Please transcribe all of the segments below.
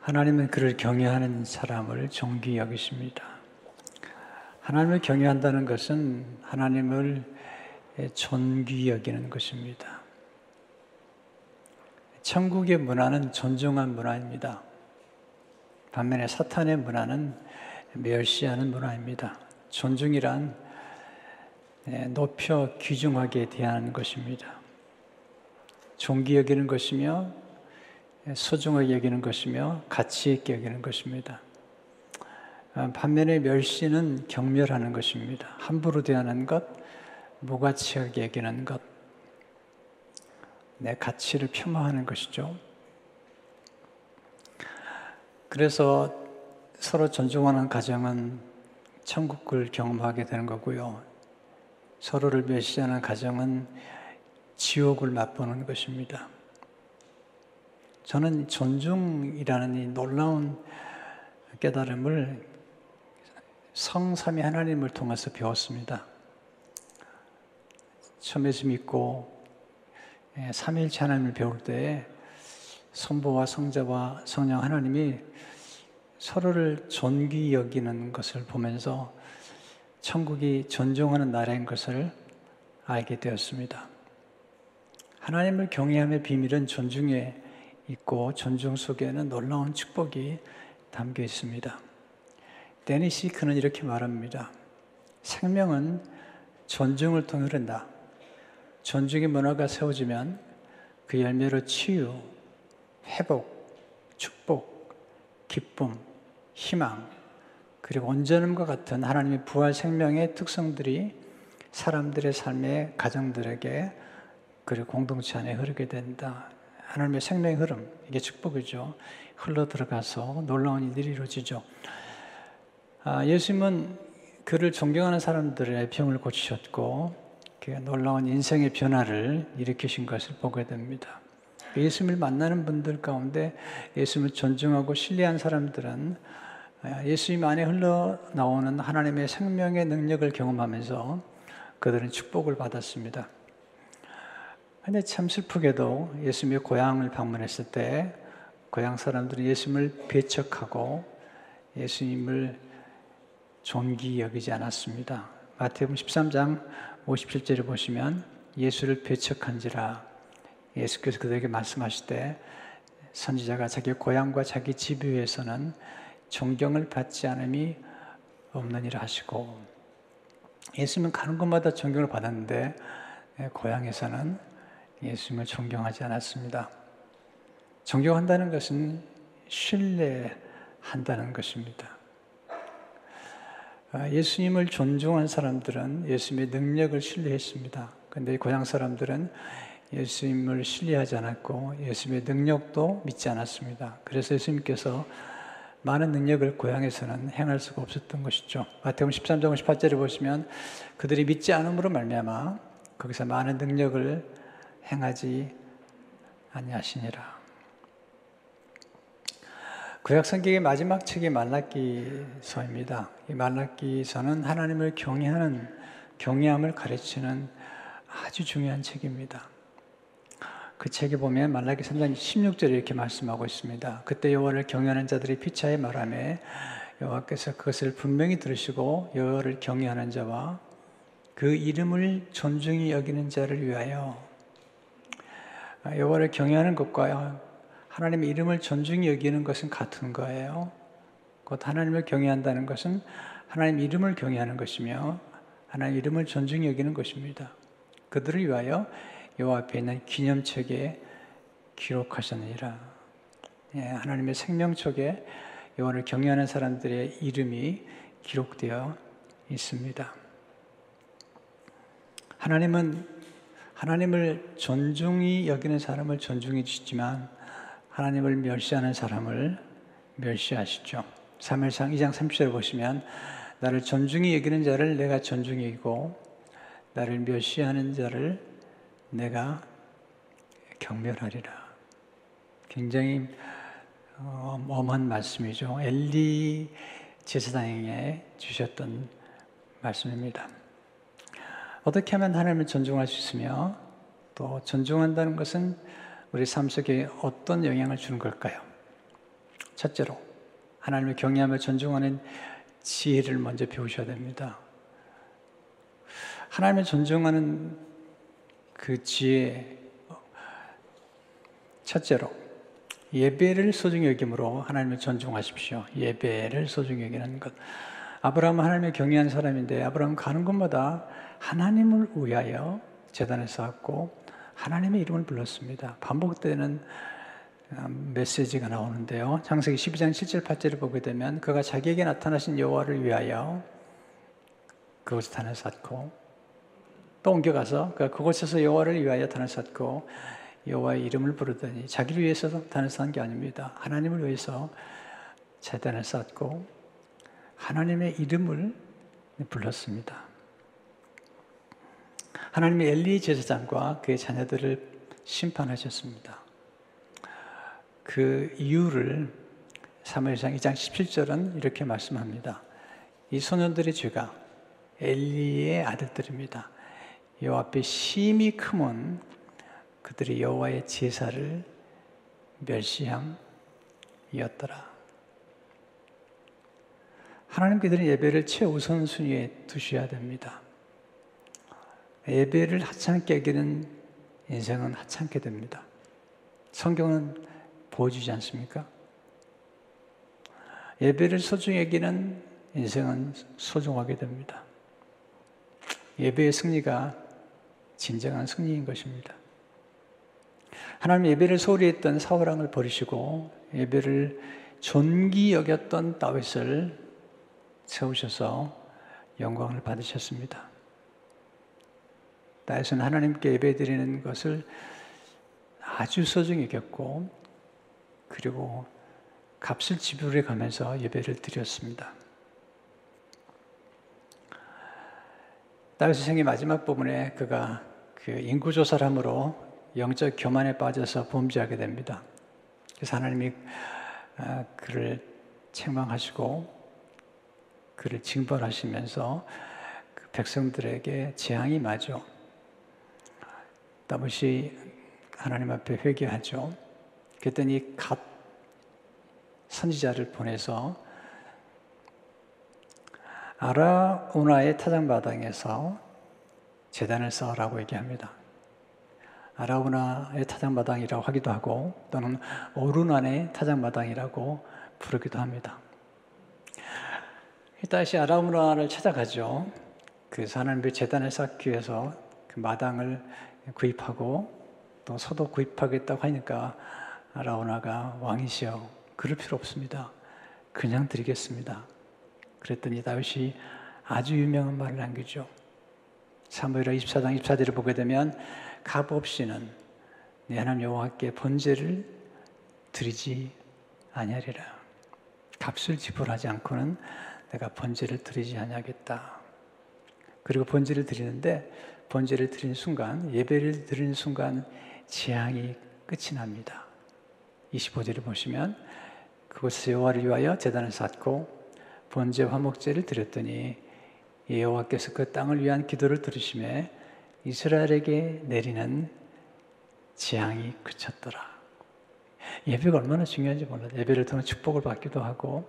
하나님은 그를 경외하는 사람을 존귀 여기십니다. 하나님을 경외한다는 것은 하나님을 존귀 여기는 것입니다. 천국의 문화는 존중한 문화입니다. 반면에 사탄의 문화는 멸시하는 문화입니다. 존중이란 높여 귀중하게 대하는 것입니다. 존귀 여기는 것이며 소중하게 여기는 것이며 가치 있게 여기는 것입니다. 아, 반면에 멸시는 경멸하는 것입니다. 함부로 대하는 것, 무가치하게 여기는 것, 내 가치를 폄하하는 것이죠. 그래서 서로 존중하는 가정은 천국을 경험하게 되는 거고요. 서로를 멸시하는 가정은 지옥을 맛보는 것입니다. 저는 존중이라는 이 놀라운 깨달음을 성삼위 하나님을 통해서 배웠습니다. 처음에서 믿고 예, 삼일체 하나님을 배울 때 성부와 성자와 성령 하나님이 서로를 존귀 여기는 것을 보면서 천국이 존중하는 나라인 것을 알게 되었습니다. 하나님을 경외함의 비밀은 존중에 있고 존중 속에는 놀라운 축복이 담겨 있습니다. 데니시 그는 이렇게 말합니다. 생명은 존중을 통해 흐른다. 존중의 문화가 세워지면 그 열매로 치유, 회복, 축복, 기쁨, 희망, 그리고 온전함과 같은 하나님의 부활 생명의 특성들이 사람들의 삶의 가정들에게 그리고 공동체 안에 흐르게 된다. 하나님의 생명의 흐름, 이게 축복이죠. 흘러 들어가서 놀라운 일들이 이루어지죠. 아, 예수님은 그를 존경하는 사람들의 병을 고치셨고, 그 놀라운 인생의 변화를 일으키신 것을 보게 됩니다. 예수님을 만나는 분들 가운데 예수님을 존중하고 신뢰한 사람들은 아, 예수님 안에 흘러나오는 하나님의 생명의 능력을 경험하면서 그들은 축복을 받았습니다. 근데 참 슬프게도 예수님의 고향을 방문했을 때 고향 사람들이 예수님을 배척하고 예수님을 존귀 여기지 않았습니다. 마태복음 13장 57절을 보시면 예수를 배척한지라 예수께서 그들에게 말씀하실 때 선지자가 자기 고향과 자기 집 위에서는 존경을 받지 않음이 없느니라 하시고 예수님은 가는 곳마다 존경을 받았는데 고향에서는 예수님을 존경하지 않았습니다. 존경한다는 것은 신뢰한다는 것입니다. 아, 예수님을 존중한 사람들은 예수님의 능력을 신뢰했습니다. 그런데 고향 사람들은 예수님을 신뢰하지 않았고 예수님의 능력도 믿지 않았습니다. 그래서 예수님께서 많은 능력을 고향에서는 행할 수가 없었던 것이죠. 마태복음 13장 18절에 보시면 그들이 믿지 않음으로 말미암아 거기서 많은 능력을 행하지 아니하시니라. 구약 성경의 마지막 책이 말라기서입니다. 이 말라기서는 하나님을 경외하는 경외함을 가르치는 아주 중요한 책입니다. 그 책에 보면 말라기 3장 16절에 이렇게 말씀하고 있습니다. 그때 여호와를 경외하는 자들이 피차에 말하매 여호와께서 그것을 분명히 들으시고 여호와를 경외하는 자와 그 이름을 존중히 여기는 자를 위하여 아, 여호와를 경외하는 것과 하나님의 이름을 존중히 여기는 것은 같은 거예요. 곧 하나님을 경외한다는 것은 하나님 이름을 경외하는 것이며 하나님 이름을 존중히 여기는 것입니다. 그들을 위하여 여호와 앞에 있는 기념책에 기록하셨느니라. 예, 하나님의 생명책에 여호와를 경외하는 사람들의 이름이 기록되어 있습니다. 하나님은 하나님을 존중히 여기는 사람을 존중해 주시지만 하나님을 멸시하는 사람을 멸시하시죠. 3일상 2장 30절을 보시면 나를 존중히 여기는 자를 내가 존중히 여기고 나를 멸시하는 자를 내가 경멸하리라. 굉장히 어, 엄한 말씀이죠. 엘리 제사장에게 주셨던 말씀입니다. 어떻게 하면 하나님을 존중할 수 있으며 또 존중한다는 것은 우리 삶 속에 어떤 영향을 주는 걸까요? 첫째로 하나님을 경외하며 존중하는 지혜를 먼저 배우셔야 됩니다. 하나님을 존중하는 그 지혜 첫째로 예배를 소중히 여김으로 하나님을 존중하십시오. 예배를 소중히 여기는 것. 아브라함은 하나님을 경외한 사람인데 아브라함 가는 곳마다 하나님을 위하여 재단을 쌓았고 하나님의 이름을 불렀습니다. 반복되는 음, 메시지가 나오는데요. 창세기 12장 7절 8절을 보게 되면 그가 자기에게 나타나신 여호와를 위하여 그곳에 단을 쌓고 또 옮겨가서 그곳에서 여호와를 위하여 단을 쌓고 여호와의 이름을 부르더니 자기를 위해서 단을 쌓은 게 아닙니다. 하나님을 위해서 재단을 쌓고 하나님의 이름을 불렀습니다. 하나님의 엘리 제사장과 그의 자녀들을 심판하셨습니다. 그 이유를 사무엘상 2장 17절은 이렇게 말씀합니다. 이 소년들의 죄가 엘리의 아들들입니다. 여호와 앞에 심히 크면 그들이 여호와의 제사를 멸시함이었더라. 하나님께서는 예배를 최우선 순위에 두셔야 됩니다. 예배를 하찮게 여기는 인생은 하찮게 됩니다. 성경은 보여주지 않습니까? 예배를 소중히 여기는 인생은 소중하게 됩니다. 예배의 승리가 진정한 승리인 것입니다. 하나님 예배를 소홀히 했던 사울왕을 버리시고 예배를 존귀 여겼던 다윗을 세우셔서 영광을 받으셨습니다. 다윗은 하나님께 예배 드리는 것을 아주 소중히 여겼고 그리고 값을 지불해 가면서 예배를 드렸습니다. 다윗의 생의 마지막 부분에 그가 그 인구조사를 함으로 영적 교만에 빠져서 범죄하게 됩니다. 그래서 하나님이 아, 그를 책망하시고 그를 징벌하시면서 그 백성들에게 재앙이 마죠. 다윗이 하나님 앞에 회개하죠. 그랬더니 갓 선지자를 보내서 아라우나의 타작마당에서 재단을 쌓으라고 얘기합니다. 아라우나의 타작마당이라고 하기도 하고 또는 오르난의 타작마당이라고 부르기도 합니다. 다시 아라우나를 찾아가죠. 그래서 하나님의 재단을 쌓기 위해서 그 마당을 구입하고 또 소도 구입하겠다고 하니까 아라우나가 왕이시여 그럴 필요 없습니다. 그냥 드리겠습니다. 그랬더니 다윗이 아주 유명한 말을 남기죠. 사무엘하 24장 24절을 보게 되면 값 없이는 내 하나님 여호와께 번제를 드리지 아니하리라. 값을 지불하지 않고는 내가 번제를 드리지 아니하겠다. 그리고 번제를 드리는데 번제를 드리는 순간 예배를 드리는 순간 재앙이 끝이 납니다. 25절을 보시면 그곳에서 여호와를 위하여 제단을 쌓고 번제 화목제를 드렸더니 여호와께서 그 땅을 위한 기도를 들으심에 이스라엘에게 내리는 재앙이 그쳤더라. 예배가 얼마나 중요한지 몰라요. 예배를 통해 축복을 받기도 하고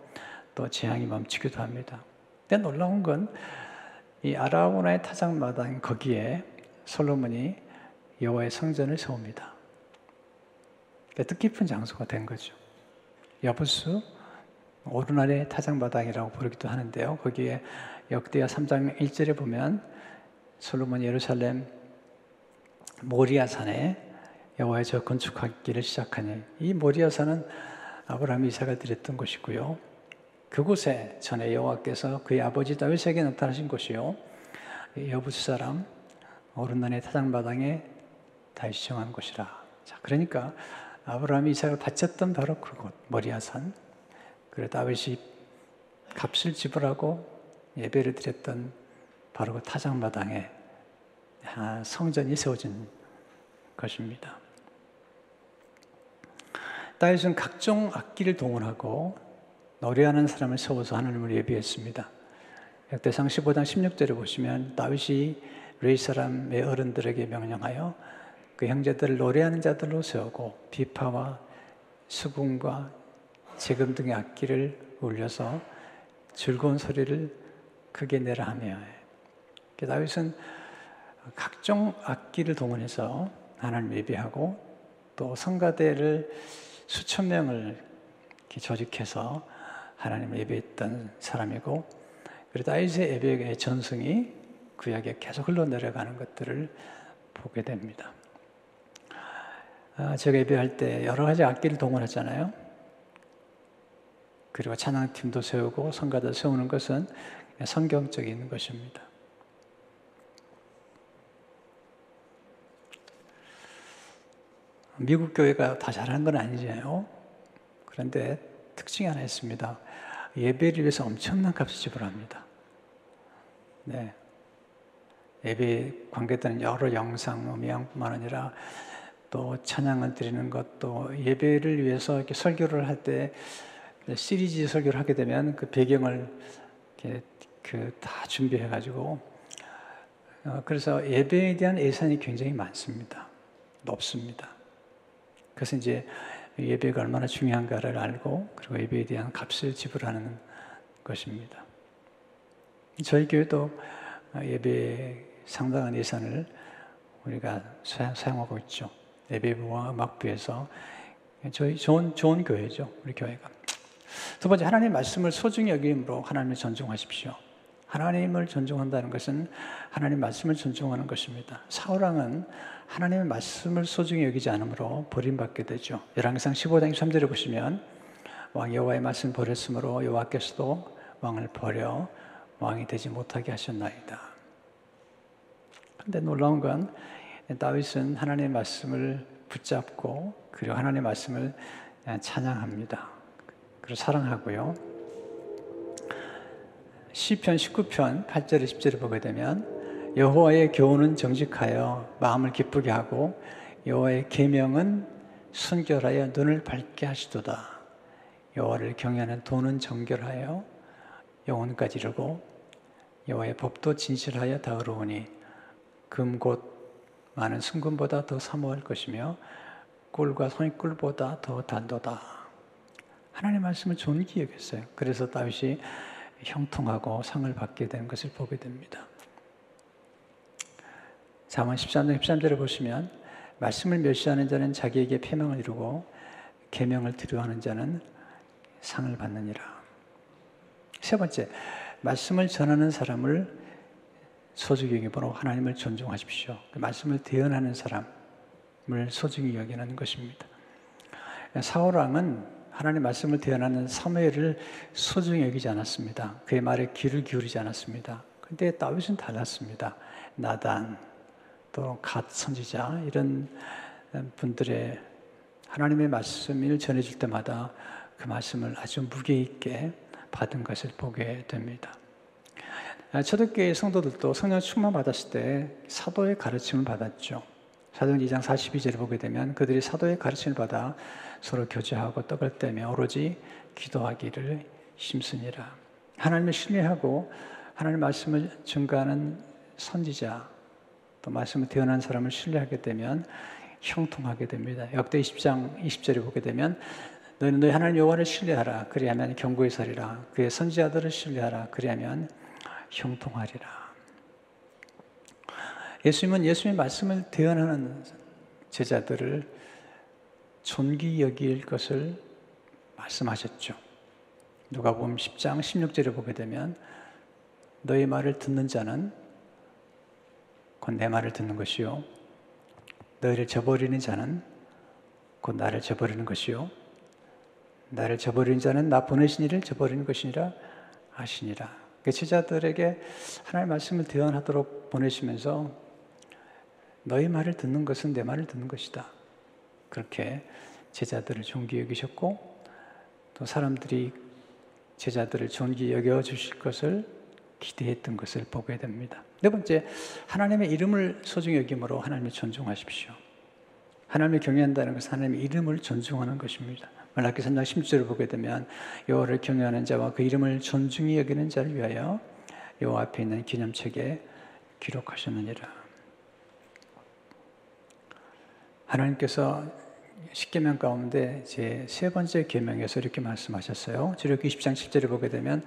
또 재앙이 멈추기도 합니다. 근데 놀라운 건 이 아라우나의 타작마당 거기에 솔로몬이 여호와의 성전을 세웁니다. 뜻깊은 장소가 된 거죠. 여부수 오르날의 타작마당이라고 부르기도 하는데요. 거기에 역대하 3장 1절에 보면 솔로몬이 예루살렘 모리아산에 여호와의 저 건축하기를 시작하니 이 모리아산은 아브라함이 이삭을 드렸던 곳이고요. 그곳에 전에 여호와께서 그의 아버지 다윗에게 나타나신 곳이요. 여부수 사람 오른난의 타장마당에 다시 정한 곳이라. 자, 그러니까 아브라함이 이삭을 바쳤던 바로 그곳 모리아산. 그래 다윗이 값을 지불하고 예배를 드렸던 바로 그 타작마당에 아, 성전이 세워진 것입니다. 다윗은 각종 악기를 동원하고 노래하는 사람을 세워서 하나님을 예비했습니다. 역대상 15장 16절을 보시면 다윗이 레이 사람의 어른들에게 명령하여 그 형제들을 노래하는 자들로 세우고 비파와 수궁과 재금 등의 악기를 울려서 즐거운 소리를 크게 내라 하며 다윗은 각종 악기를 동원해서 하나님 예배하고 또 성가대를 수천 명을 조직해서 하나님 예배했던 사람이고 그리고 다윗의 예배의 전승이 구약에 계속 흘러내려가는 것들을 보게 됩니다. 아, 제가 예배할 때 여러 가지 악기를 동원하잖아요. 그리고 찬양팀도 세우고 성가도 세우는 것은 성경적인 것입니다. 미국 교회가 다 잘하는 건 아니잖아요. 그런데 특징이 하나 있습니다. 예배를 위해서 엄청난 값을 지불합니다. 네. 예배 관계되는 여러 영상, 음향뿐만 아니라 또 찬양을 드리는 것도 예배를 위해서 이렇게 설교를 할 때 시리즈 설교를 하게 되면 그 배경을 이렇게 그 다 준비해 가지고 어, 그래서 예배에 대한 예산이 굉장히 많습니다. 높습니다. 그래서 이제 예배가 얼마나 중요한가를 알고 그리고 예배에 대한 값을 지불하는 것입니다. 저희 교회도 예배 상당한 예산을 우리가 사용하고 있죠. 예배부와 음악부에서 저희 좋은 좋은 교회죠. 우리 교회가. 두 번째 하나님의 말씀을 소중히 여김으로 하나님을 존중하십시오. 하나님을 존중한다는 것은 하나님 말씀을 존중하는 것입니다. 사울왕은 하나님의 말씀을 소중히 여기지 않으므로 버림받게 되죠. 열왕기상 15장 3절에 보시면 왕 여호와의 말씀 버렸으므로 여호와께서도 왕을 버려 왕이 되지 못하게 하셨나이다. 그런데 놀라운 건 다윗은 하나님의 말씀을 붙잡고 그리고 하나님의 말씀을 찬양합니다. 그리고 사랑하고요. 시편 19편 8절에 10절을 보게 되면 여호와의 교훈은 정직하여 마음을 기쁘게 하고 여호와의 계명은 순결하여 눈을 밝게 하시도다. 여호와를 경외하는 돈은 정결하여 영혼까지 이르고 여호와의 법도 진실하여 다으로우니 금 곧 많은 순금보다 더 사모할 것이며 꿀과 손꿀보다 더 단도다. 하나님의 말씀을 존귀 여겼어요. 그래서 다윗이 형통하고 상을 받게 된 것을 보게 됩니다. 잠언 13장 13절을 보시면 말씀을 멸시하는 자는 자기에게 폐명을 이루고 계명을 두려워하는 자는 상을 받느니라. 세 번째, 말씀을 전하는 사람을 소중히 여기므로 하나님을 존중하십시오. 그 말씀을 대언하는 사람을 소중히 여기는 것입니다. 사울왕은 하나님 말씀을 대언하는 사무엘을 소중히 여기지 않았습니다. 그의 말에 귀를 기울이지 않았습니다. 근데 다윗은 달랐습니다. 나단, 또 갓 선지자 이런 분들의 하나님의 말씀을 전해줄 때마다 그 말씀을 아주 무게 있게 받은 것을 보게 됩니다. 초대교회 성도들도 성령 충만 받았을 때 사도의 가르침을 받았죠. 사도행 2장 42절을 보게 되면 그들이 사도의 가르침을 받아 서로 교제하고 떡을 떼며 오로지 기도하기를 힘쓰니라. 하나님을 신뢰하고 하나님 말씀을 증거하는 선지자, 또 말씀을 태어난 사람을 신뢰하게 되면 형통하게 됩니다. 역대 20장 20절에 보게 되면 너희는 너희 하나님 여호와를 신뢰하라 그리하면 경고의 살이라 그의 선지자들을 신뢰하라 그리하면 형통하리라. 예수님은 예수님의 말씀을 대언하는 제자들을 존귀 여길 것을 말씀하셨죠. 누가복음 10장 16절에 보게 되면 너희 말을 듣는 자는 곧 내 말을 듣는 것이요. 너희를 저버리는 자는 곧 나를 저버리는 것이요. 나를 저버리는 자는 나 보내신 이를 저버리는 것이니라 하시니라. 그 제자들에게 하나님의 말씀을 대언하도록 보내시면서 너희 말을 듣는 것은 내 말을 듣는 것이다. 그렇게 제자들을 존귀 여기셨고 또 사람들이 제자들을 존귀 여겨 주실 것을 기대했던 것을 보게 됩니다. 네 번째, 하나님의 이름을 소중히 여김으로 하나님을 존중하십시오. 하나님을 경외한다는 것은 하나님의 이름을 존중하는 것입니다. 말라기 3장 10절을 보게 되면 여호와를 경외하는 자와 그 이름을 존중히 여기는 자를 위하여 여호와 앞에 있는 기념책에 기록하셨느니라. 하나님께서 십계명 가운데 제 세 번째 계명에서 이렇게 말씀하셨어요. 주력 20장 10절에 보게 되면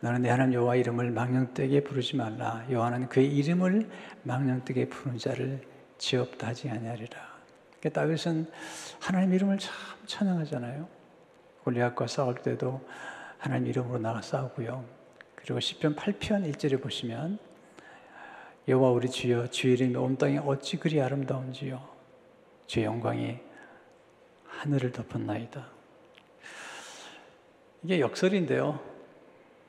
너는 내 하나님 여호와 이름을 망령되게 부르지 말라. 여호와는 그의 이름을 망령되게 부르는 자를 지없다 하지 아니하리라. 그러니까 다윗은 하나님 이름을 참 찬양하잖아요. 골리앗과 싸울 때도 하나님 이름으로 나가 싸우고요. 그리고 시편 8편 1절에 보시면 여호와 우리 주여 주의 이름이 온 땅에 어찌 그리 아름다운지요 주의 영광이 하늘을 덮었나이다. 이게 역설인데요.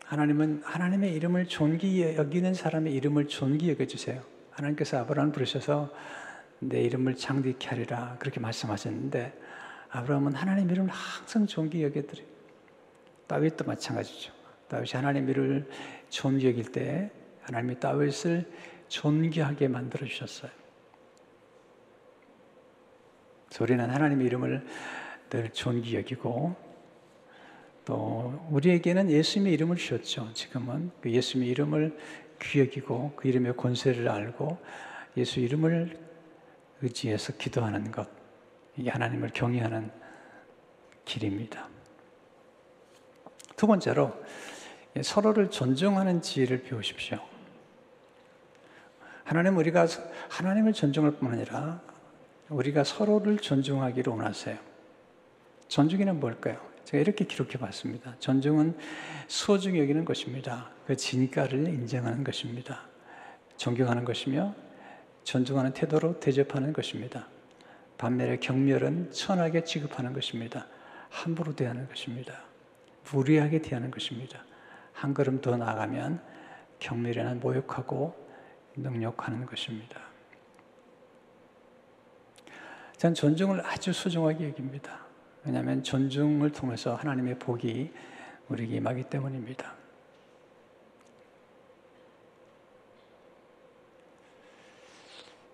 하나님은 하나님의 이름을 존귀 여기는 사람의 이름을 존귀 여겨 주세요. 하나님께서 아브라함을 부르셔서 내 이름을 장대케 하리라 그렇게 말씀하셨는데 아브라함은 하나님 이름을 항상 존귀 여겨드려요. 다윗도 마찬가지죠. 다윗이 하나님 이름을 존귀 여길 때 하나님이 다윗을 존귀하게 만들어 주셨어요. 우리는 하나님의 이름을 늘 존귀 여기고 또 우리에게는 예수님의 이름을 주셨죠. 지금은 그 예수님의 이름을 귀 여기고 그 이름의 권세를 알고 예수 이름을 의지해서 기도하는 것 이게 하나님을 경외하는 길입니다. 두 번째로 서로를 존중하는 지혜를 배우십시오. 하나님 우리가 하나님을 존중할 뿐 아니라 우리가 서로를 존중하기를 원하세요. 존중이는 뭘까요? 제가 이렇게 기록해 봤습니다. 존중은 소중히 여기는 것입니다. 그 진가를 인정하는 것입니다. 존경하는 것이며 존중하는 태도로 대접하는 것입니다. 반면에 경멸은 천하게 취급하는 것입니다. 함부로 대하는 것입니다. 무리하게 대하는 것입니다. 한 걸음 더 나아가면 경멸에는 모욕하고 능욕하는 것입니다. 전 존중을 아주 소중하게 여깁니다. 왜냐하면 존중을 통해서 하나님의 복이 우리에게 임하기 때문입니다.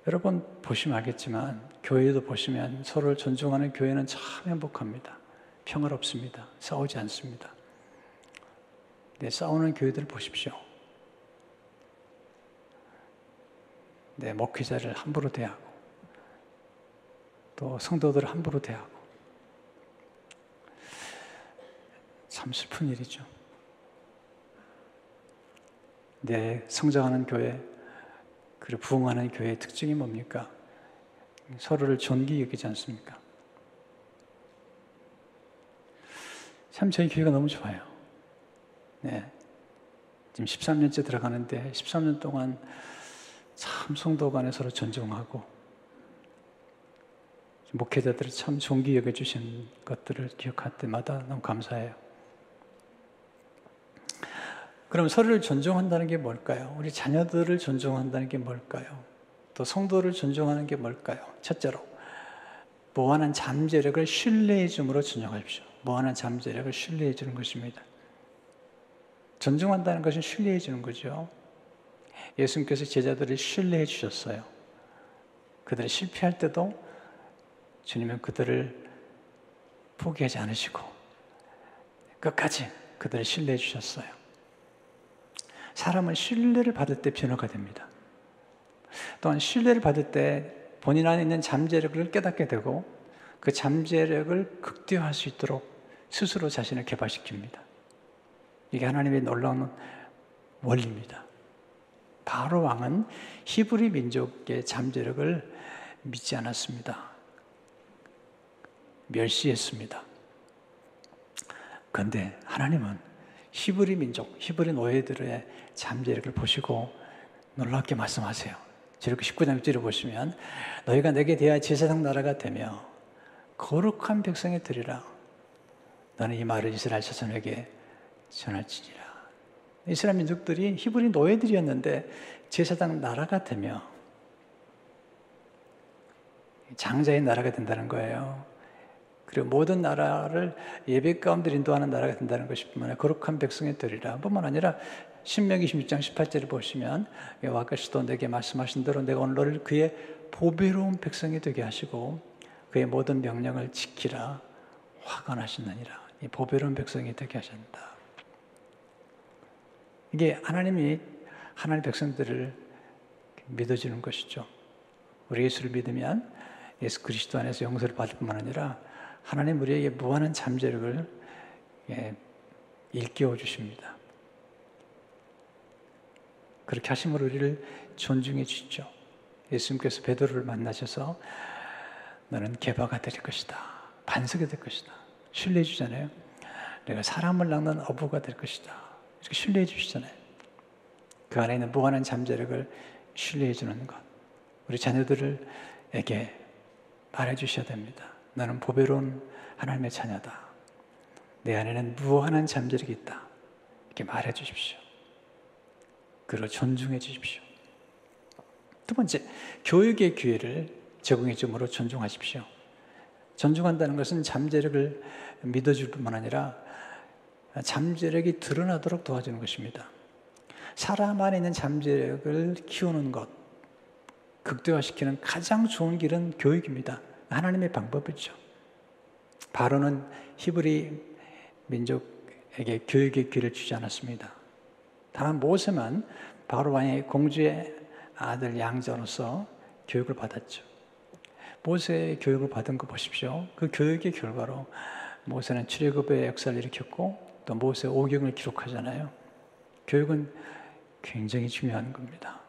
여러분 보시면 알겠지만 교회도 보시면 서로를 존중하는 교회는 참 행복합니다. 평화롭습니다. 싸우지 않습니다. 네, 싸우는 교회들 보십시오. 네, 목회자를 함부로 대하고 또 성도들을 함부로 대하고 참 슬픈 일이죠. 내 성장하는 교회 그리고 부흥하는 교회의 특징이 뭡니까? 서로를 존귀 여기지 않습니까? 참 저희 교회가 너무 좋아요. 네. 지금 13년째 들어가는데 13년 동안 참 성도 간에 서로 존중하고 목회자들을 참 존귀 여겨주신 것들을 기억할 때마다 너무 감사해요. 그럼 서로를 존중한다는 게 뭘까요? 우리 자녀들을 존중한다는 게 뭘까요? 또 성도를 존중하는 게 뭘까요? 첫째로, 무한한 잠재력을 신뢰해 줌으로 존중하십시오. 무한한 잠재력을 신뢰해 주는 것입니다. 존중한다는 것은 신뢰해 주는 거죠. 예수님께서 제자들을 신뢰해 주셨어요. 그들이 실패할 때도 주님은 그들을 포기하지 않으시고 끝까지 그들을 신뢰해 주셨어요. 사람은 신뢰를 받을 때 변화가 됩니다. 또한 신뢰를 받을 때 본인 안에 있는 잠재력을 깨닫게 되고 그 잠재력을 극대화할 수 있도록 스스로 자신을 개발시킵니다. 이게 하나님의 놀라운 원리입니다. 바로 왕은 히브리 민족의 잠재력을 믿지 않았습니다. 멸시했습니다. 그런데 하나님은 히브리 민족, 히브리 노예들의 잠재력을 보시고 놀랍게 말씀하세요. 저렇게 19장 6절을 보시면 너희가 내게 대하여 제사장 나라가 되며 거룩한 백성이 되리라. 나는 이 말을 이스라엘 자손에게 전할지니라. 이스라엘 민족들이 히브리 노예들이었는데 제사장 나라가 되며 장자의 나라가 된다는 거예요. 그리고 모든 나라를 예배 가운데 인도하는 나라가 된다는 것이 뿐만 아니라 거룩한 백성이 되리라. 뿐만 아니라 신명기 26장 18절을 보시면 여호와께서도 내게 말씀하신 대로 내가 오늘 너를 그의 보배로운 백성이 되게 하시고 그의 모든 명령을 지키라 화가 나시느니라. 이 보배로운 백성이 되게 하신다. 이게 하나님이 하나님 백성들을 믿어주는 것이죠. 우리 예수를 믿으면 예수 그리스도 안에서 용서를 받을 뿐만 아니라 하나님 우리에게 무한한 잠재력을 예, 일깨워 주십니다. 그렇게 하심으로 우리를 존중해 주시죠. 예수님께서 베드로를 만나셔서 너는 개바가 될 것이다. 반석이 될 것이다. 신뢰해 주잖아요. 내가 사람을 낳는 어부가 될 것이다. 이렇게 신뢰해 주시잖아요. 그 안에 있는 무한한 잠재력을 신뢰해 주는 것. 우리 자녀들에게 말해 주셔야 됩니다. 나는 보배로운 하나님의 자녀다. 내 안에는 무한한 잠재력이 있다. 이렇게 말해 주십시오. 그를 존중해 주십시오. 두 번째, 교육의 기회를 제공해 줌으로 존중하십시오. 존중한다는 것은 잠재력을 믿어줄 뿐만 아니라 잠재력이 드러나도록 도와주는 것입니다. 사람 안에 있는 잠재력을 키우는 것, 극대화시키는 가장 좋은 길은 교육입니다. 하나님의 방법이죠. 바로는 히브리 민족에게 교육의 길을 주지 않았습니다. 다만 모세만 바로 왕의 공주의 아들 양자로서 교육을 받았죠. 모세의 교육을 받은 거 보십시오. 그 교육의 결과로 모세는 출애굽의 역사를 일으켰고 또 모세 오경을 기록하잖아요. 교육은 굉장히 중요한 겁니다.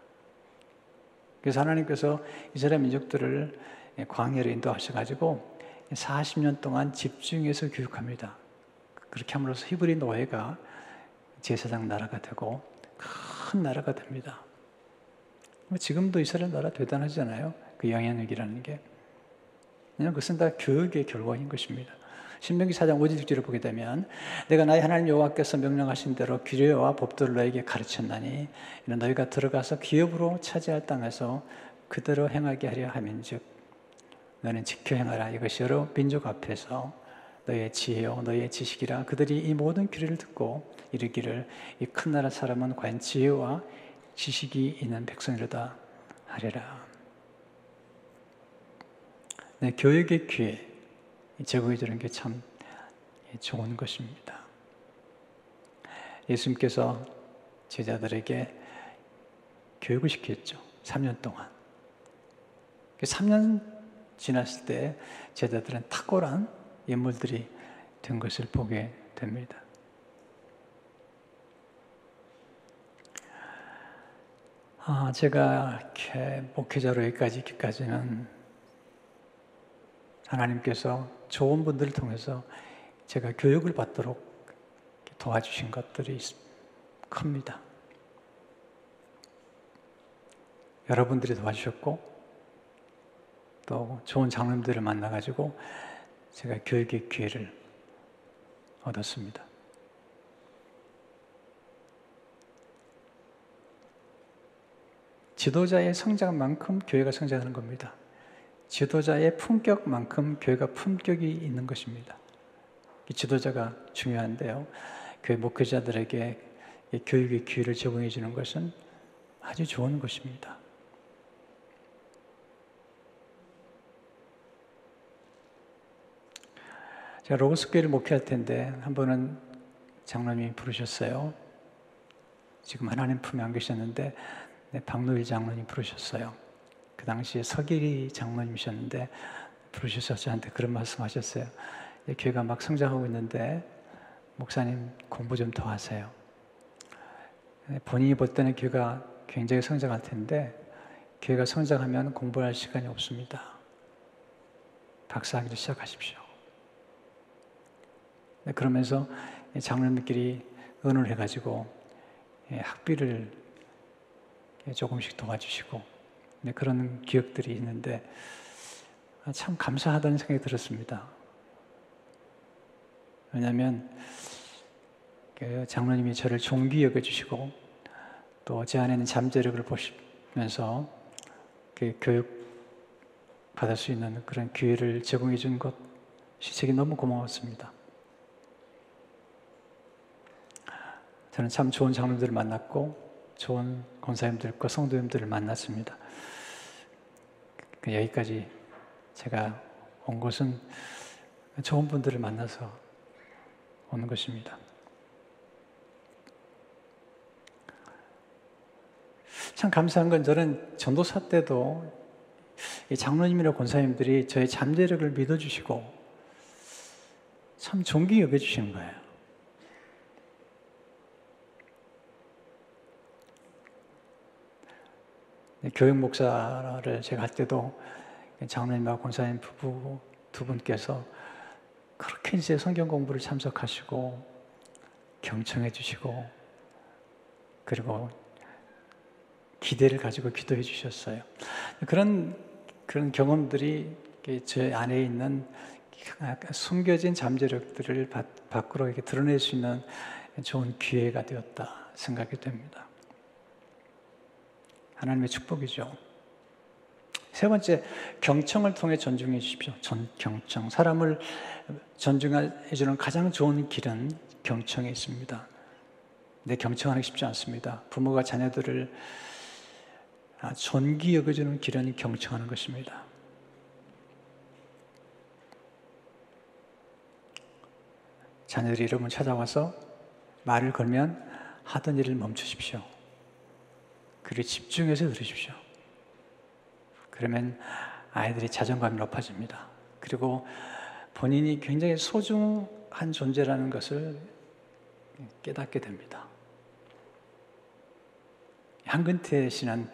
그래서 하나님께서 이스라엘 민족들을 광야로 인도하셔가지고 40년 동안 집중해서 교육합니다. 그렇게 함으로써 히브리 노예가 제사장 나라가 되고 큰 나라가 됩니다. 지금도 이스라엘 나라 대단하잖아요. 그 영향력이라는 게. 그냥 그것은 다 교육의 결과인 것입니다. 신명기 4장 5절 6절을 보게 되면 내가 나의 하나님 여호와께서 명령하신 대로 규례와 법도를 너에게 가르쳤나니 너희가 들어가서 기업으로 차지할 땅에서 그대로 행하게 하려 함인즉 너는 지켜 행하라 이것이 여러 민족 앞에서 너의 지혜요 너의 지식이라 그들이 이 모든 규례를 듣고 이르기를 이 큰 나라 사람은 과연 지혜와 지식이 있는 백성이로다 하리라. 네, 교육의 기회 제공해 주는 게 참 좋은 것입니다. 예수님께서 제자들에게 교육을 시켰죠. 3년 동안. 3년 그 지났을 때 제자들은 탁월한 인물들이 된 것을 보게 됩니다. 아, 제가 이렇게 목회자로 여기까지 있기까지는 하나님께서 좋은 분들을 통해서 제가 교육을 받도록 도와주신 것들이 큽니다. 여러분들이 도와주셨고, 또 좋은 장로님들을 만나가지고 제가 교육의 기회를 얻었습니다. 지도자의 성장만큼 교회가 성장하는 겁니다. 지도자의 품격만큼 교회가 품격이 있는 것입니다. 지도자가 중요한데요. 교회 목회자들에게 교육의 기회를 제공해 주는 것은 아주 좋은 것입니다. 제가 로고스 교회를 목회할 텐데 한 번은 장로님이 부르셨어요. 지금 하나님 품에 안 계셨는데 네, 박노일 장로님 부르셨어요. 그 당시에 서길이 장로님이셨는데 부르셔서 저한테 그런 말씀하셨어요. 교회가 막 성장하고 있는데 목사님 공부 좀 더 하세요. 네, 본인이 볼 때는 교회가 굉장히 성장할 텐데 교회가 성장하면 공부할 시간이 없습니다. 박사학위를 시작하십시오. 네, 그러면서 장로님끼리 의논을 해가지고 예, 학비를 조금씩 도와주시고 네, 그런 기억들이 있는데 아, 참 감사하다는 생각이 들었습니다. 왜냐하면 그 장로님이 저를 종기 여겨주시고 또 제 안에는 잠재력을 보시면서 그 교육 받을 수 있는 그런 기회를 제공해 준 것이 제게 너무 고마웠습니다. 저는 참 좋은 장로들을 만났고 좋은 권사님들과 성도님들을 만났습니다. 그 여기까지 제가 온 것은 좋은 분들을 만나서 오는 것입니다. 참 감사한 건 저는 전도사 때도 이 장로님이나 권사님들이 저의 잠재력을 믿어주시고 참 존귀 여겨주시는 거예요. 교육 목사를 제가 할 때도 장로님과 권사님 부부 두 분께서 그렇게 이제 성경 공부를 참석하시고 경청해 주시고 그리고 기대를 가지고 기도해 주셨어요. 그런 그런 경험들이 제 안에 있는 숨겨진 잠재력들을 밖으로 이렇게 드러낼 수 있는 좋은 기회가 되었다 생각이 됩니다. 하나님의 축복이죠. 세 번째, 경청을 통해 존중해 주십시오. 전, 경청. 사람을 존중해 주는 가장 좋은 길은 경청에 있습니다. 내 경청하기 쉽지 않습니다. 부모가 자녀들을 아, 존귀 여겨주는 길은 경청하는 것입니다. 자녀들이 여러분 찾아와서 말을 걸면 하던 일을 멈추십시오. 그리고 집중해서 들으십시오. 그러면 아이들의 자존감이 높아집니다. 그리고 본인이 굉장히 소중한 존재라는 것을 깨닫게 됩니다. 한근태 씨는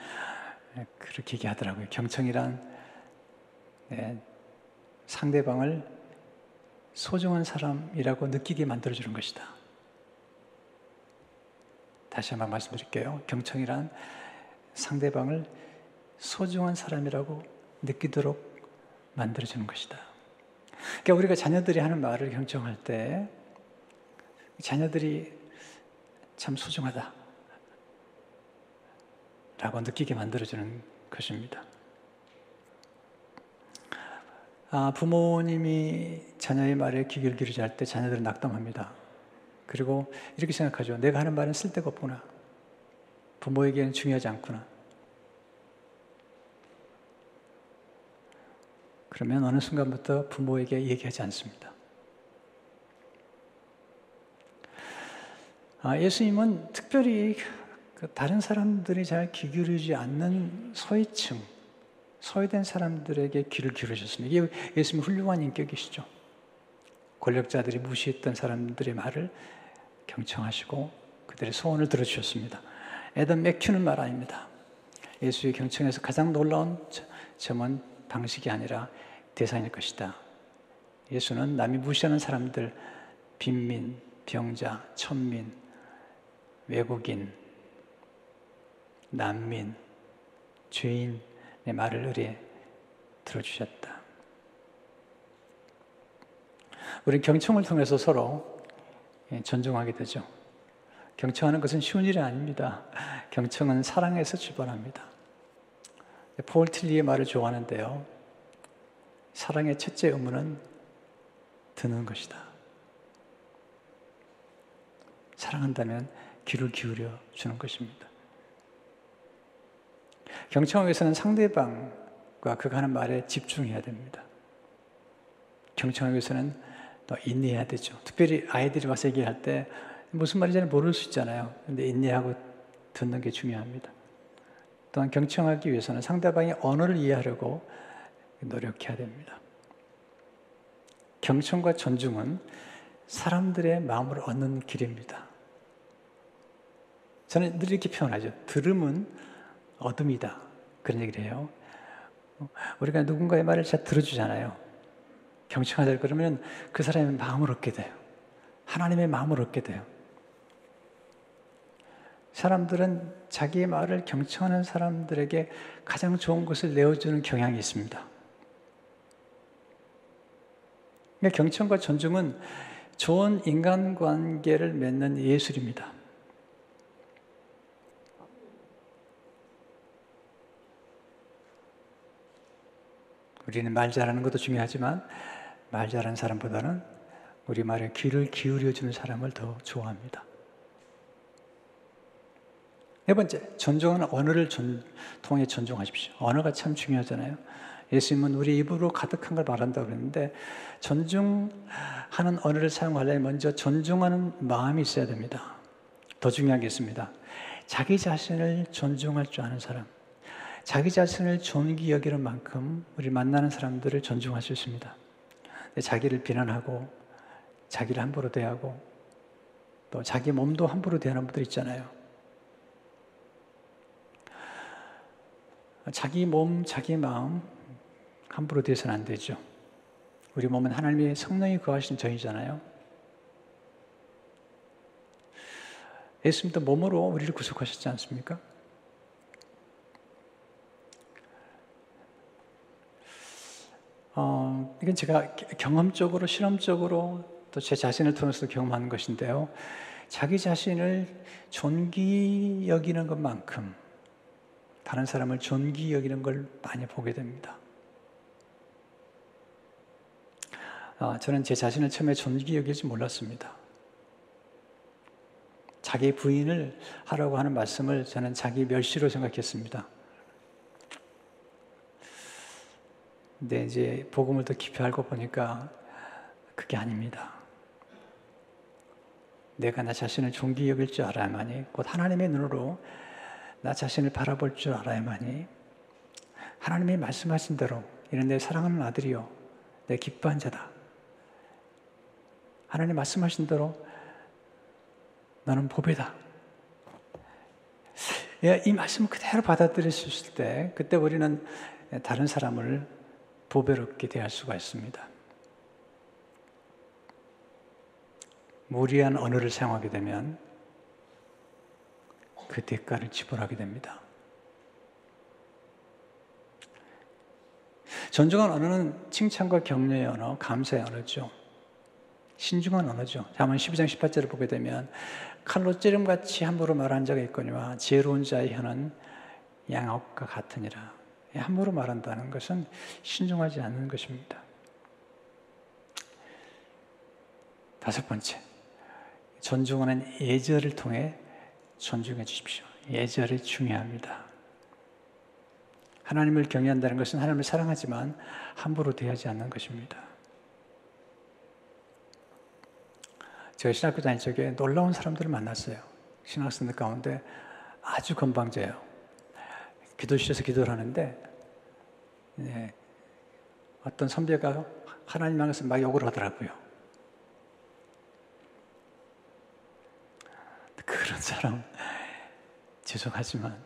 그렇게 얘기하더라고요. 경청이란 네, 상대방을 소중한 사람이라고 느끼게 만들어주는 것이다. 다시 한번 말씀드릴게요. 경청이란 상대방을 소중한 사람이라고 느끼도록 만들어주는 것이다. 그러니까 우리가 자녀들이 하는 말을 경청할 때 자녀들이 참 소중하다. 라고 느끼게 만들어주는 것입니다. 아, 부모님이 자녀의 말에 귀를 기울이지 할 때 자녀들은 낙담합니다. 그리고 이렇게 생각하죠. 내가 하는 말은 쓸데가 없구나. 부모에게는 중요하지 않구나. 그러면 어느 순간부터 부모에게 얘기하지 않습니다. 아, 예수님은 특별히 그 다른 사람들이 잘 귀 기울이지 않는 소위층, 소외된 사람들에게 귀를 기울이셨습니다. 이게 예수님 훌륭한 인격이시죠. 권력자들이 무시했던 사람들의 말을 경청하시고 그들의 소원을 들어주셨습니다. 에덤 맥큐는 말 아닙니다. 예수의 경청에서 가장 놀라운 점은 방식이 아니라 대상일 것이다. 예수는 남이 무시하는 사람들, 빈민, 병자, 천민, 외국인, 난민, 죄인의 말을 의뢰 들어주셨다. 우리 경청을 통해서 서로 존중하게 되죠. 경청하는 것은 쉬운 일이 아닙니다. 경청은 사랑에서 출발합니다. 폴 틸리의 말을 좋아하는데요. 사랑의 첫째 의무는 듣는 것이다. 사랑한다면 귀를 기울여 주는 것입니다. 경청하기 위해서는 상대방과 그가 하는 말에 집중해야 됩니다. 경청하기 위해서는 또 인내해야 되죠. 특별히 아이들이 와서 얘기할 때 무슨 말인지 모를 수 있잖아요. 근데 인내하고 듣는 게 중요합니다. 또한 경청하기 위해서는 상대방의 언어를 이해하려고 노력해야 됩니다. 경청과 존중은 사람들의 마음을 얻는 길입니다. 저는 늘 이렇게 표현하죠. 들음은 어둠이다. 그런 얘기를 해요. 우리가 누군가의 말을 잘 들어주잖아요. 경청하자 그러면 그 사람의 마음을 얻게 돼요. 하나님의 마음을 얻게 돼요. 사람들은 자기의 말을 경청하는 사람들에게 가장 좋은 것을 내어주는 경향이 있습니다. 그러니까 경청과 존중은 좋은 인간관계를 맺는 예술입니다. 우리는 말 잘하는 것도 중요하지만 말 잘하는 사람보다는 우리 말에 귀를 기울여 주는 사람을 더 좋아합니다. 네 번째, 존중하는 언어를 전, 통해 존중하십시오. 언어가 참 중요하잖아요. 예수님은 우리 입으로 가득한 걸 말한다고 그랬는데 존중하는 언어를 사용하려면 먼저 존중하는 마음이 있어야 됩니다. 더 중요한 게 있습니다. 자기 자신을 존중할 줄 아는 사람. 자기 자신을 존귀 여기는 만큼 우리 만나는 사람들을 존중할 수 있습니다. 자기를 비난하고 자기를 함부로 대하고 또 자기 몸도 함부로 대하는 분들 있잖아요. 자기 몸, 자기 마음 함부로 대해서는 안 되죠. 우리 몸은 하나님의 성령이 거하신 저이잖아요. 예수님도 몸으로 우리를 구속하셨지 않습니까? 어, 이건 제가 경험적으로, 실험적으로 또 제 자신을 통해서 경험하는 것인데요. 자기 자신을 존귀 여기는 것만큼 다른 사람을 존귀 여기는 걸 많이 보게 됩니다. 아, 저는 제 자신을 처음에 존귀 여기지 몰랐습니다. 자기 부인을 하라고 하는 말씀을 저는 자기 멸시로 생각했습니다. 근데 이제 복음을 더 깊이 알고 보니까 그게 아닙니다. 내가 나 자신을 존귀 여길 줄 알아야만이 곧 하나님의 눈으로 나 자신을 바라볼 줄 알아야만이 하나님이 말씀하신 대로 이런 내 사랑하는 아들이요 내 기뻐한 자다. 하나님 말씀하신 대로 너는 보배다. 예, 이 말씀을 그대로 있을 때 그때 우리는 다른 사람을 보배롭게 대할 수가 있습니다. 무리한 언어를 사용하게 되면 그 대가를 지불하게 됩니다. 존중한 언어는 칭찬과 격려의 언어, 감사의 언어죠. 신중한 언어죠. 자문 12장 18절을 보게 되면 칼로 찌름같이 함부로 말한 자가 있거니와 지혜로운 자의 혀는 양옥과 같으니라. 함부로 말한다는 것은 신중하지 않는 것입니다. 다섯 번째, 존중하는 예절을 통해 존중해 주십시오. 예절이 중요합니다. 하나님을 경외한다는 것은 하나님을 사랑하지만 함부로 대하지 않는 것입니다. 제가 신학교 다닐 적에 놀라운 사람들을 만났어요. 신학생들 가운데 아주 건방져요. 기도실에서 기도를 하는데 네, 어떤 선배가 하나님 향해서 막 욕을 하더라고요. 그런 사람 죄송하지만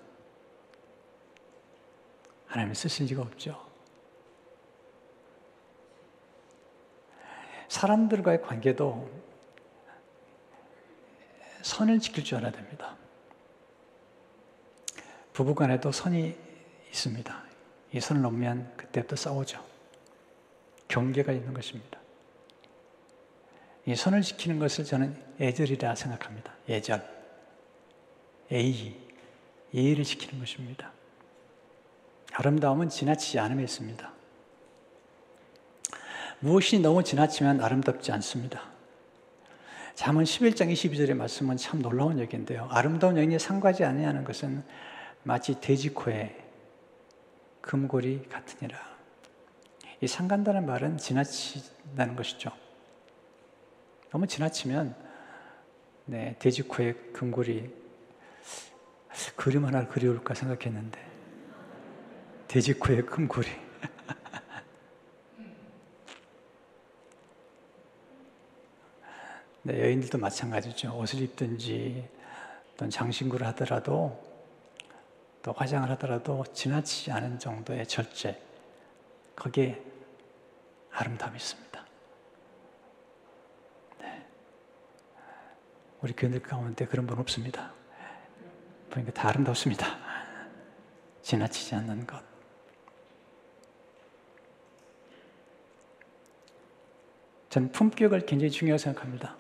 하나님이 쓰실 리가 없죠. 사람들과의 관계도 선을 지킬 줄 알아야 됩니다. 부부간에도 선이 있습니다. 이 선을 넘으면 그때부터 싸우죠. 경계가 있는 것입니다. 이 선을 지키는 것을 저는 예절이라 생각합니다. 예절. 예의, 예의를 지키는 것입니다. 아름다움은 지나치지 않음에 있습니다. 무엇이 너무 지나치면 아름답지 않습니다. 잠언 11장 22절의 말씀은 참 놀라운 얘기인데요. 아름다운 여인이 상가지 아니하는 것은 마치 돼지코에 금고리 같으니라. 이 상간다는 말은 지나치다는 것이죠. 너무 지나치면 네, 돼지코에 금고리 그림 하나 그려올까 생각했는데 돼지코에 금고리 네, 여인들도 마찬가지죠. 옷을 입든지 또 장신구를 하더라도 또 화장을 하더라도 지나치지 않은 정도의 절제 거기에 아름다움이 있습니다. 네. 우리 교인들 가운데 그런 분 없습니다. 보니까 다 아름답습니다. 지나치지 않는 것. 저는 품격을 굉장히 중요하게 생각합니다.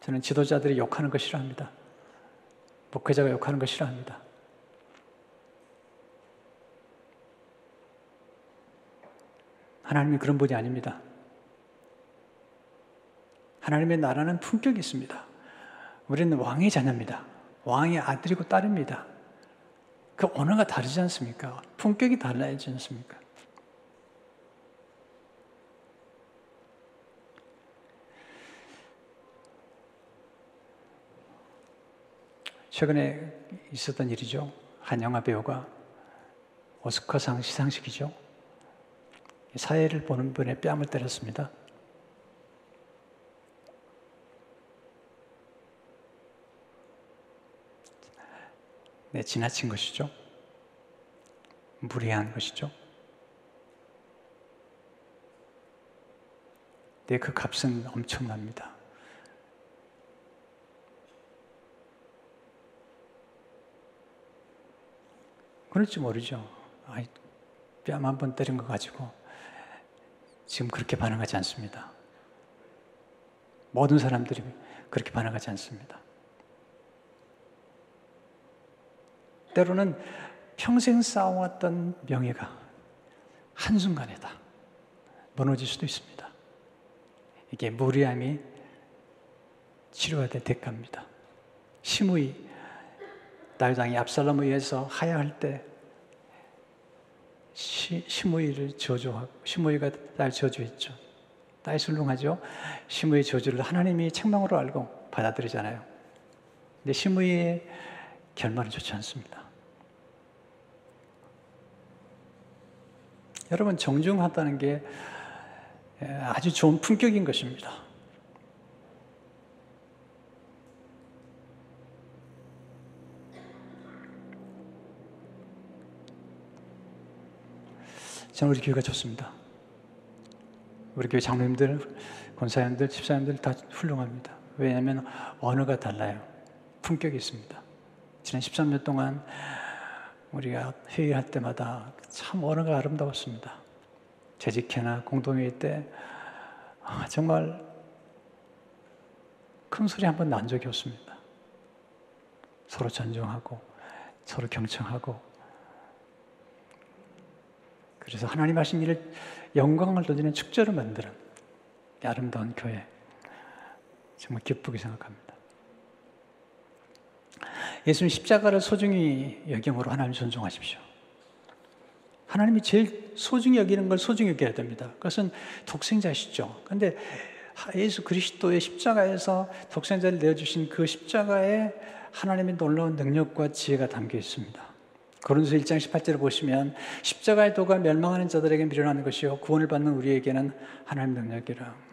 저는 지도자들이 욕하는 거 싫어합니다. 목회자가 욕하는 거 싫어합니다. 하나님이 그런 분이 아닙니다. 하나님의 나라는 품격이 있습니다. 우리는 왕의 자녀입니다. 왕의 아들이고 딸입니다. 그 언어가 다르지 않습니까? 품격이 달라야지 않습니까? 최근에 있었던 일이죠. 한 영화 배우가 오스카상 시상식이죠. 사회를 보는 분의 뺨을 때렸습니다. 네, 지나친 것이죠. 무리한 것이죠. 네, 그 값은 엄청납니다. 그럴지 모르죠. 뺨한 번 때린 거 가지고 지금 그렇게 반응하지 않습니다. 모든 사람들이 그렇게 반응하지 않습니다. 때로는 평생 쌓아왔던 명예가 한순간에 다 무너질 수도 있습니다. 이게 무리함이 치료해야 될 대가입니다. 시므이 나유당이 압살롬을 위해서 하야할 때 시, 시므이를 저주하고 시므이가 날 저주했죠. 딸이 술렁하죠. 시므이 저주를 하나님이 책망으로 알고 받아들이잖아요. 근데 시므이의 결말은 좋지 않습니다. 여러분 정중하다는 게 아주 좋은 품격인 것입니다. 저는 우리 교회가 좋습니다. 우리 교회 장로님들, 권사님들, 집사님들 다 훌륭합니다. 왜냐하면 언어가 달라요. 품격이 있습니다. 지난 13년 동안 우리가 회의할 때마다 참 언어가 아름다웠습니다. 재직회나 공동회의 때 아, 정말 큰 소리 한 번 난 적이 없습니다. 서로 존중하고 서로 경청하고 그래서 하나님 하신 일을 영광을 돌리는 축제로 만드는 아름다운 교회 정말 기쁘게 생각합니다. 예수님 십자가를 소중히 여김으로 하나님 존중하십시오. 하나님이 제일 소중히 여기는 걸 소중히 여겨야 됩니다. 그것은 독생자시죠. 그런데 예수 그리스도의 십자가에서 독생자를 내어주신 그 십자가에 하나님의 놀라운 능력과 지혜가 담겨 있습니다. 고린도서 1장 18절을 보시면 십자가의 도가 멸망하는 자들에게 미련하는 것이요 구원을 받는 우리에게는 하나님 능력이라.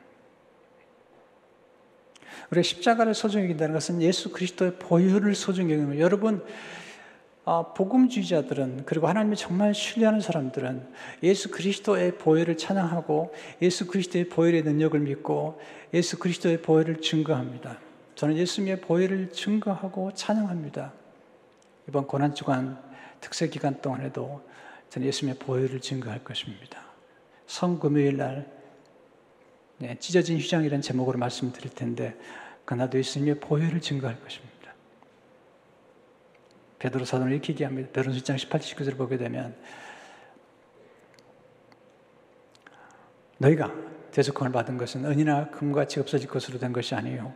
우리가 십자가를 소중히 여긴다는 것은 예수 그리스도의 보혈을 소중히 여기는. 여러분, 아, 복음주의자들은 그리고 하나님을 정말 신뢰하는 사람들은 예수 그리스도의 보혈을 찬양하고 예수 그리스도의 보혈의 능력을 믿고 예수 그리스도의 보혈을 증거합니다. 저는 예수님의 보혈을 증거하고 찬양합니다. 이번 고난 주간 특세 기간 동안에도 저는 예수님의 보혈을 증거할 것입니다. 성금요일 날 네, 찢어진 휘장이라는 제목으로 말씀드릴 텐데 그나도 예수님의 보혈을 증거할 것입니다. 베드로 사도는 이렇게 얘기합니다. 베드로서 1장 18, 19절을 보게 되면 너희가 대속함을 받은 것은 은이나 금과 같이 없어질 것으로 된 것이 아니요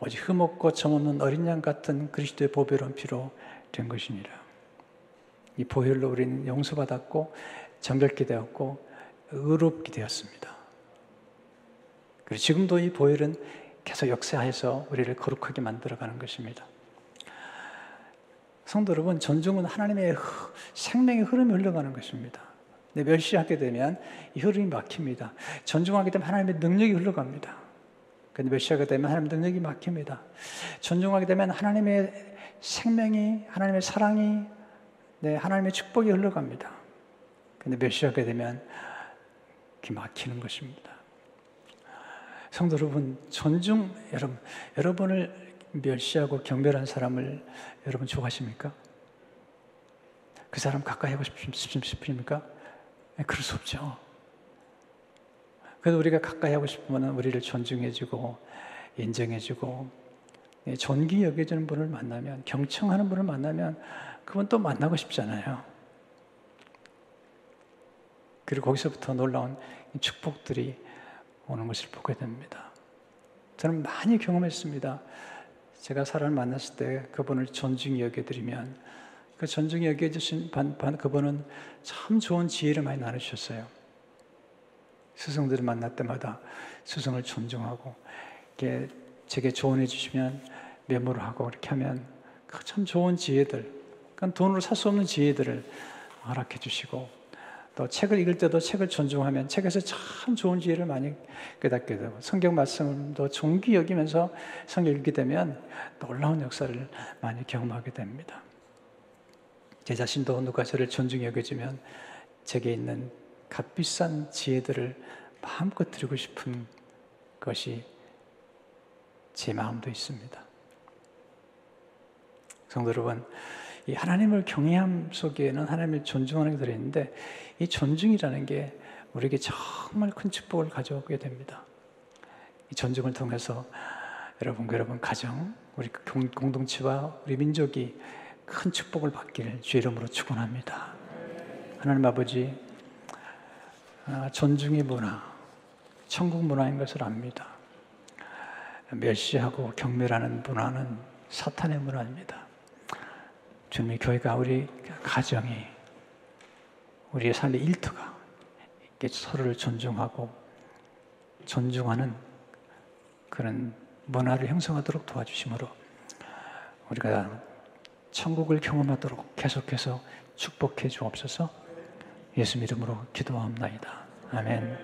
오직 흠없고 점없는 어린 양 같은 그리스도의 보배로운 피로 된 것이니라. 이 보혈로 우리는 용서받았고 정결케 되었고 의롭게 되었습니다. 그리고 지금도 이 보혈은 계속 역사해서 우리를 거룩하게 만들어가는 것입니다. 성도 여러분, 존중은 하나님의 생명의 흐름이 흘러가는 것입니다. 멸시하게 되면 이 흐름이 막힙니다. 존중하게 되면 하나님의 능력이 흘러갑니다. 근데 멸시하게 되면 하나님의 능력이 막힙니다. 존중하게 되면 하나님의 생명이, 하나님의 사랑이, 네, 하나님의 축복이 흘러갑니다. 근데 멸시하게 되면 그 막히는 것입니다. 성도 여러분, 존중, 여러분, 여러분을 멸시하고 경멸한 사람을 여러분 좋아하십니까? 그 사람 가까이 하고 싶습니까? 네, 그럴 수 없죠. 그래도 우리가 가까이 하고 싶으면 우리를 존중해주고, 인정해주고, 네, 존귀 여겨주는 분을 만나면, 경청하는 분을 만나면, 그분 또 만나고 싶잖아요. 그리고 거기서부터 놀라운 축복들이 오는 것을 보게 됩니다. 저는 많이 경험했습니다. 제가 사람을 만났을 때 그분을 존중히 여겨드리면 그 존중히 여겨주신 반, 반, 그분은 참 좋은 지혜를 많이 나누셨어요. 스승들을 만날 때마다 스승을 존중하고 이렇게 제게 조언해 주시면 메모를 하고 이렇게 하면 참 좋은 지혜들, 그러니까 돈으로 살 수 없는 지혜들을 허락해 주시고 또 책을 읽을 때도 책을 존중하면 책에서 참 좋은 지혜를 많이 깨닫게 되고 성경 말씀도 존귀 여기면서 성경 읽게 되면 놀라운 역사를 많이 경험하게 됩니다. 제 자신도 누가 저를 존중히 여겨주면 제게 있는 값비싼 지혜들을 마음껏 드리고 싶은 것이 제 마음도 있습니다. 성도 여러분, 이 하나님을 경외함 속에는 하나님을 존중하는 게 들어있는데 이 존중이라는 게 우리에게 정말 큰 축복을 가져오게 됩니다. 이 존중을 통해서 여러분과 여러분 가정, 우리 공동체와 우리 민족이 큰 축복을 받기를 주의 이름으로 축원합니다. 하나님 아버지, 아, 존중의 문화, 천국 문화인 것을 압니다. 멸시하고 경멸하는 문화는 사탄의 문화입니다. 주님의 교회가 우리 가정이 우리의 삶의 일터가 서로를 존중하고 존중하는 그런 문화를 형성하도록 도와주심으로 우리가 천국을 경험하도록 계속해서 축복해 주옵소서 예수 이름으로 기도합니다. 아멘.